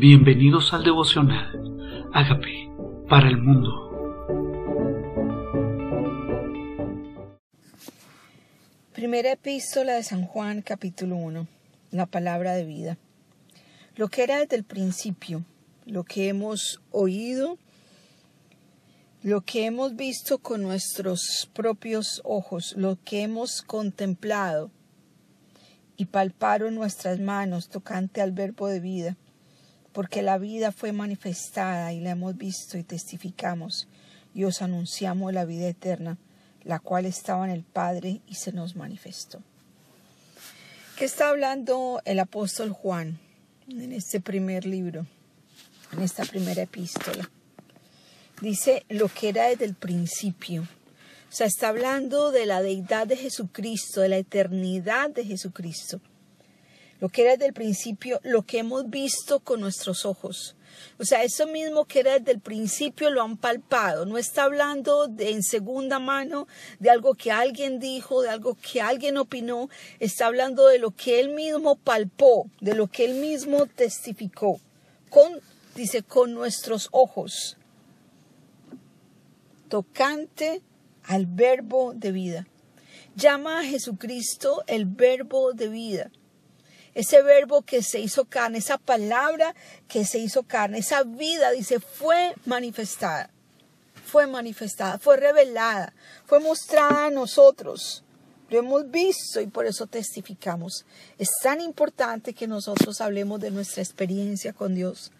Bienvenidos al devocional. Hágame para el mundo. Primera epístola de San Juan, capítulo 1. La palabra de vida. Lo que era desde el principio, lo que hemos oído, lo que hemos visto con nuestros propios ojos, lo que hemos contemplado y palparon nuestras manos tocante al verbo de vida porque la vida fue manifestada y la hemos visto y testificamos y os anunciamos la vida eterna, la cual estaba en el Padre y se nos manifestó. ¿Qué está hablando el apóstol Juan en este primer libro, en esta primera epístola? Dice lo que era desde el principio. O sea, está hablando de la deidad de Jesucristo, de la eternidad de Jesucristo lo que era desde el principio, lo que hemos visto con nuestros ojos. O sea, eso mismo que era desde el principio lo han palpado. No está hablando de en segunda mano de algo que alguien dijo, de algo que alguien opinó. Está hablando de lo que él mismo palpó, de lo que él mismo testificó. Con, dice, con nuestros ojos. Tocante al verbo de vida. Llama a Jesucristo el verbo de vida ese verbo que se hizo carne, esa palabra que se hizo carne, esa vida, dice, fue manifestada, fue manifestada, fue revelada, fue mostrada a nosotros. Lo hemos visto y por eso testificamos. Es tan importante que nosotros hablemos de nuestra experiencia con Dios.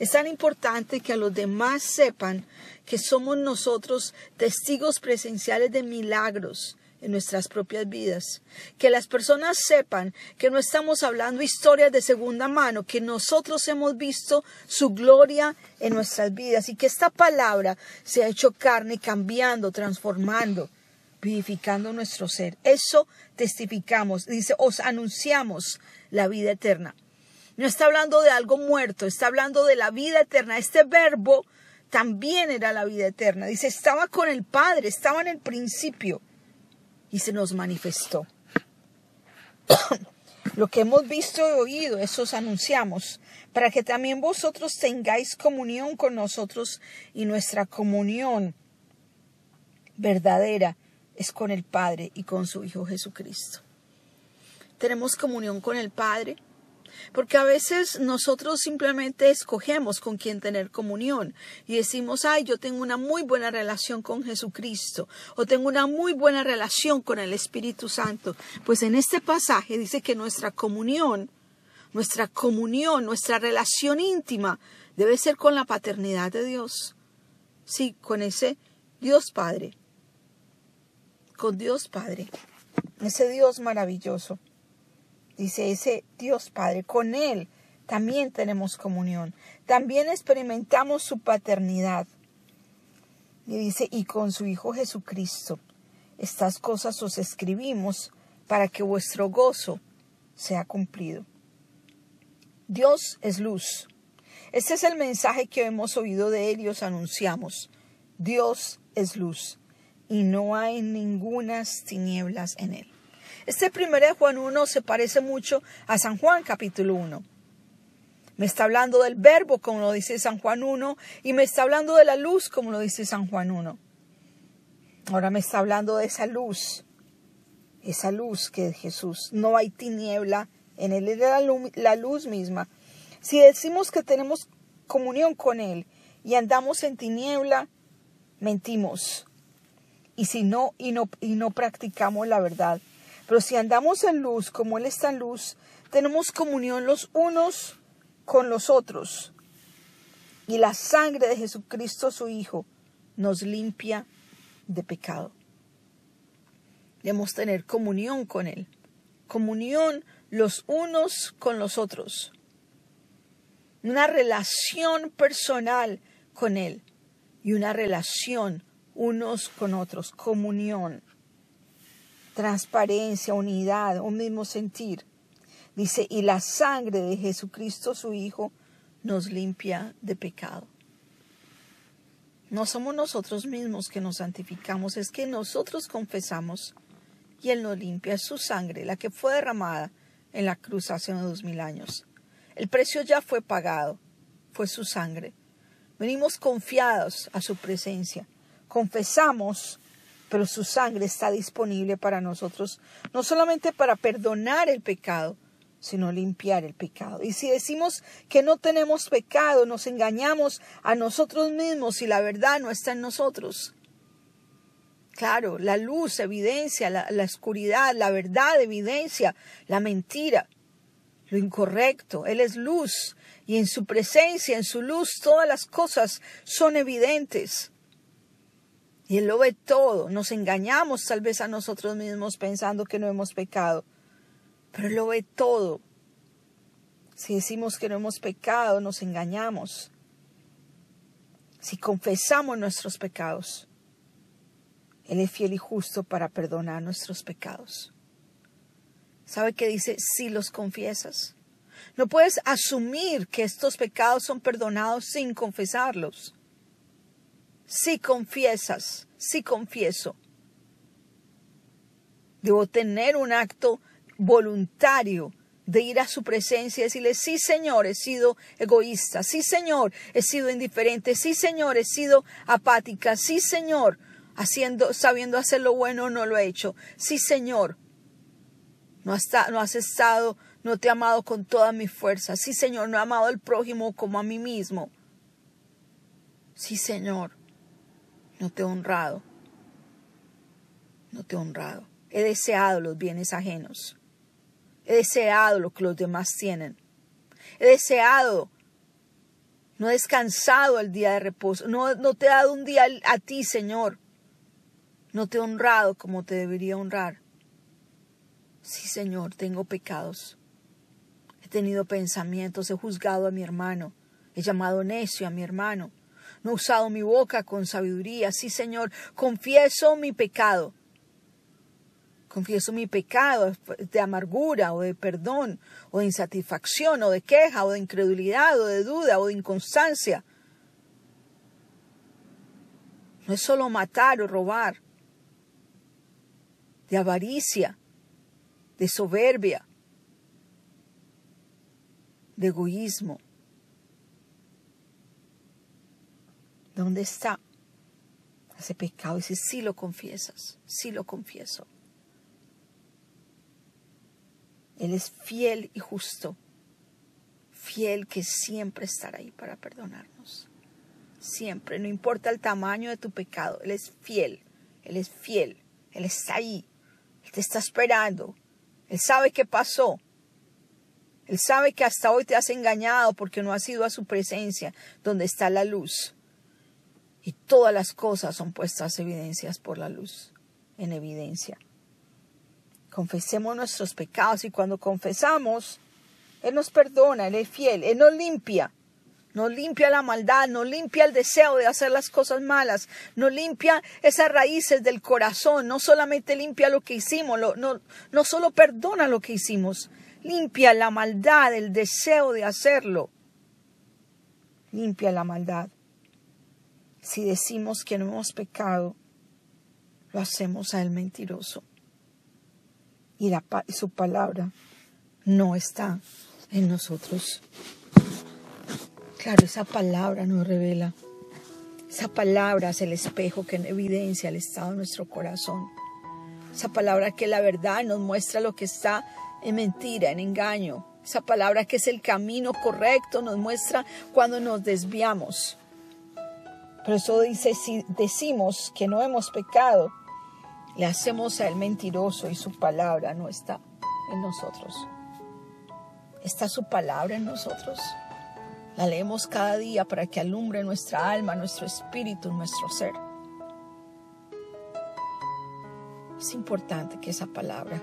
Es tan importante que a los demás sepan que somos nosotros testigos presenciales de milagros, en nuestras propias vidas. Que las personas sepan que no estamos hablando historias de segunda mano, que nosotros hemos visto su gloria en nuestras vidas y que esta palabra se ha hecho carne, cambiando, transformando, vivificando nuestro ser. Eso testificamos. Dice, os anunciamos la vida eterna. No está hablando de algo muerto, está hablando de la vida eterna. Este verbo también era la vida eterna. Dice, estaba con el Padre, estaba en el principio y se nos manifestó. Lo que hemos visto y oído, eso os anunciamos, para que también vosotros tengáis comunión con nosotros y nuestra comunión verdadera es con el Padre y con su Hijo Jesucristo. Tenemos comunión con el Padre, porque a veces nosotros simplemente escogemos con quién tener comunión y decimos, ay, yo tengo una muy buena relación con Jesucristo o tengo una muy buena relación con el Espíritu Santo. Pues en este pasaje dice que nuestra comunión, nuestra comunión, nuestra relación íntima debe ser con la paternidad de Dios. Sí, con ese Dios Padre. Con Dios Padre. Ese Dios maravilloso. Dice ese Dios Padre, con Él también tenemos comunión, también experimentamos su paternidad. Y dice, y con su Hijo Jesucristo, estas cosas os escribimos para que vuestro gozo sea cumplido. Dios es luz. Este es el mensaje que hemos oído de Él y os anunciamos. Dios es luz y no hay ningunas tinieblas en Él. Este primero de Juan 1 se parece mucho a San Juan capítulo 1. Me está hablando del verbo, como lo dice San Juan 1, y me está hablando de la luz, como lo dice San Juan 1. Ahora me está hablando de esa luz, esa luz que es Jesús. No hay tiniebla en Él, la luz, la luz misma. Si decimos que tenemos comunión con Él y andamos en tiniebla, mentimos. Y si no, y no, y no practicamos la verdad. Pero si andamos en luz como Él está en luz, tenemos comunión los unos con los otros. Y la sangre de Jesucristo, su Hijo, nos limpia de pecado. Debemos tener comunión con Él. Comunión los unos con los otros. Una relación personal con Él y una relación unos con otros. Comunión transparencia, unidad, un mismo sentir. Dice, y la sangre de Jesucristo su Hijo nos limpia de pecado. No somos nosotros mismos que nos santificamos, es que nosotros confesamos y Él nos limpia. Es su sangre, la que fue derramada en la cruz hace dos mil años. El precio ya fue pagado. fue su sangre. Venimos confiados a su presencia. Confesamos, pero su sangre está disponible para nosotros, no solamente para perdonar el pecado, sino limpiar el pecado. Y si decimos que no tenemos pecado, nos engañamos a nosotros mismos y la verdad no está en nosotros. Claro, la luz evidencia la, oscuridad, la verdad evidencia la mentira, lo incorrecto. Él es luz y en su presencia, en su luz, todas las cosas son evidentes. Y Él lo ve todo. Nos engañamos tal vez a nosotros mismos pensando que no hemos pecado, pero Él lo ve todo. Si decimos que no hemos pecado, nos engañamos. Si confesamos nuestros pecados, Él es fiel y justo para perdonar nuestros pecados. ¿Sabe qué dice? Si los confiesas. No puedes asumir que estos pecados son perdonados sin confesarlos. Si confiesas, si confieso. Debo tener un acto voluntario de ir a su presencia y decirle, sí Señor, he sido egoísta, sí Señor, he sido indiferente, sí Señor, he sido apática, sí Señor, haciendo, sabiendo hacer lo bueno no lo he hecho, sí Señor, no has, no has estado, no te he amado con toda mi fuerza, sí Señor, no he amado al prójimo como a mí mismo, sí Señor, no te he honrado, no te he honrado, he deseado los bienes ajenos He deseado lo que los demás tienen. He deseado, no he descansado el día de reposo. No, no te he dado un día a ti, Señor. No te he honrado como te debería honrar. Sí, Señor, tengo pecados. He tenido pensamientos, he juzgado a mi hermano, he llamado necio a mi hermano. No he usado mi boca con sabiduría. Sí, Señor, confieso mi pecado Confieso mi pecado de amargura o de perdón o de insatisfacción o de queja o de incredulidad o de duda o de inconstancia. No es solo matar o robar, de avaricia, de soberbia, de egoísmo. ¿Dónde está ese pecado? Dice, si lo confiesas, si lo confieso. Él es fiel y justo, fiel que siempre estará ahí para perdonarnos. Siempre, no importa el tamaño de tu pecado, Él es fiel, Él es fiel, Él está ahí, Él te está esperando, Él sabe qué pasó, Él sabe que hasta hoy te has engañado porque no has ido a su presencia donde está la luz. Y todas las cosas son puestas evidencias por la luz, en evidencia. Confesemos nuestros pecados y cuando confesamos, Él nos perdona, Él es fiel, Él nos limpia. Nos limpia la maldad, nos limpia el deseo de hacer las cosas malas, nos limpia esas raíces del corazón, no solamente limpia lo que hicimos, no, no solo perdona lo que hicimos, limpia la maldad, el deseo de hacerlo. Limpia la maldad. Si decimos que no hemos pecado, lo hacemos a Él mentiroso y, su palabra no está en nosotros. Claro, esa palabra nos revela. Esa palabra es el espejo que evidencia el estado de nuestro corazón. Esa palabra que la verdad nos muestra lo que está en mentira, en engaño. Esa palabra que es el camino correcto nos muestra cuando nos desviamos. Por eso dice, si decimos que no hemos pecado, le hacemos a él mentiroso y su palabra no está en nosotros. ¿Está su palabra en nosotros? La leemos cada día para que alumbre nuestra alma, nuestro espíritu, nuestro ser. Es importante que esa palabra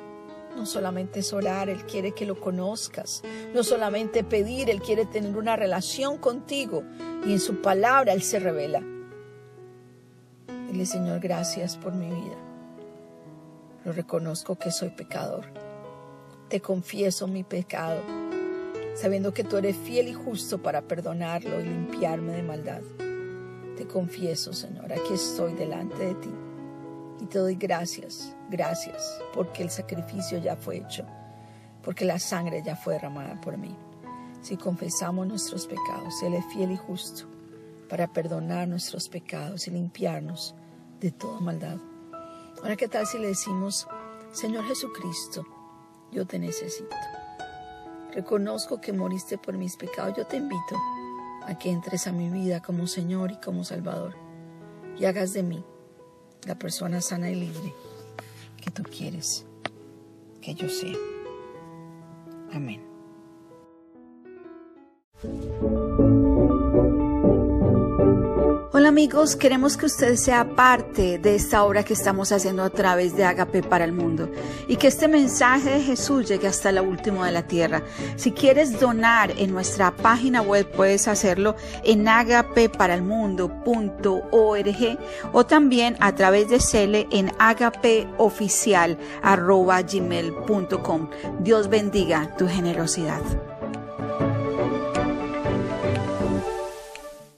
no solamente es orar, Él quiere que lo conozcas. No solamente pedir, Él quiere tener una relación contigo. Y en su palabra Él se revela. Dile, Señor, gracias por mi vida. Lo reconozco que soy pecador. Te confieso mi pecado, sabiendo que tú eres fiel y justo para perdonarlo y limpiarme de maldad. Te confieso, Señor, aquí estoy delante de ti. Y te doy gracias, gracias, porque el sacrificio ya fue hecho, porque la sangre ya fue derramada por mí. si confesamos nuestros pecados. Él es fiel y justo para perdonar nuestros pecados y limpiarnos de toda maldad. Ahora, ¿qué tal si le decimos, Señor Jesucristo, yo te necesito? Reconozco que moriste por mis pecados. Yo te invito a que entres a mi vida como Señor y como Salvador y hagas de mí la persona sana y libre que tú quieres que yo sea. Amén. Amigos, queremos que usted sea parte de esta obra que estamos haciendo a través de Agape para el mundo y que este mensaje de Jesús llegue hasta la última de la tierra. Si quieres donar en nuestra página web puedes hacerlo en agapeparalmundo.org o también a través de Cele en agapeoficial.gmail.com. Dios bendiga tu generosidad.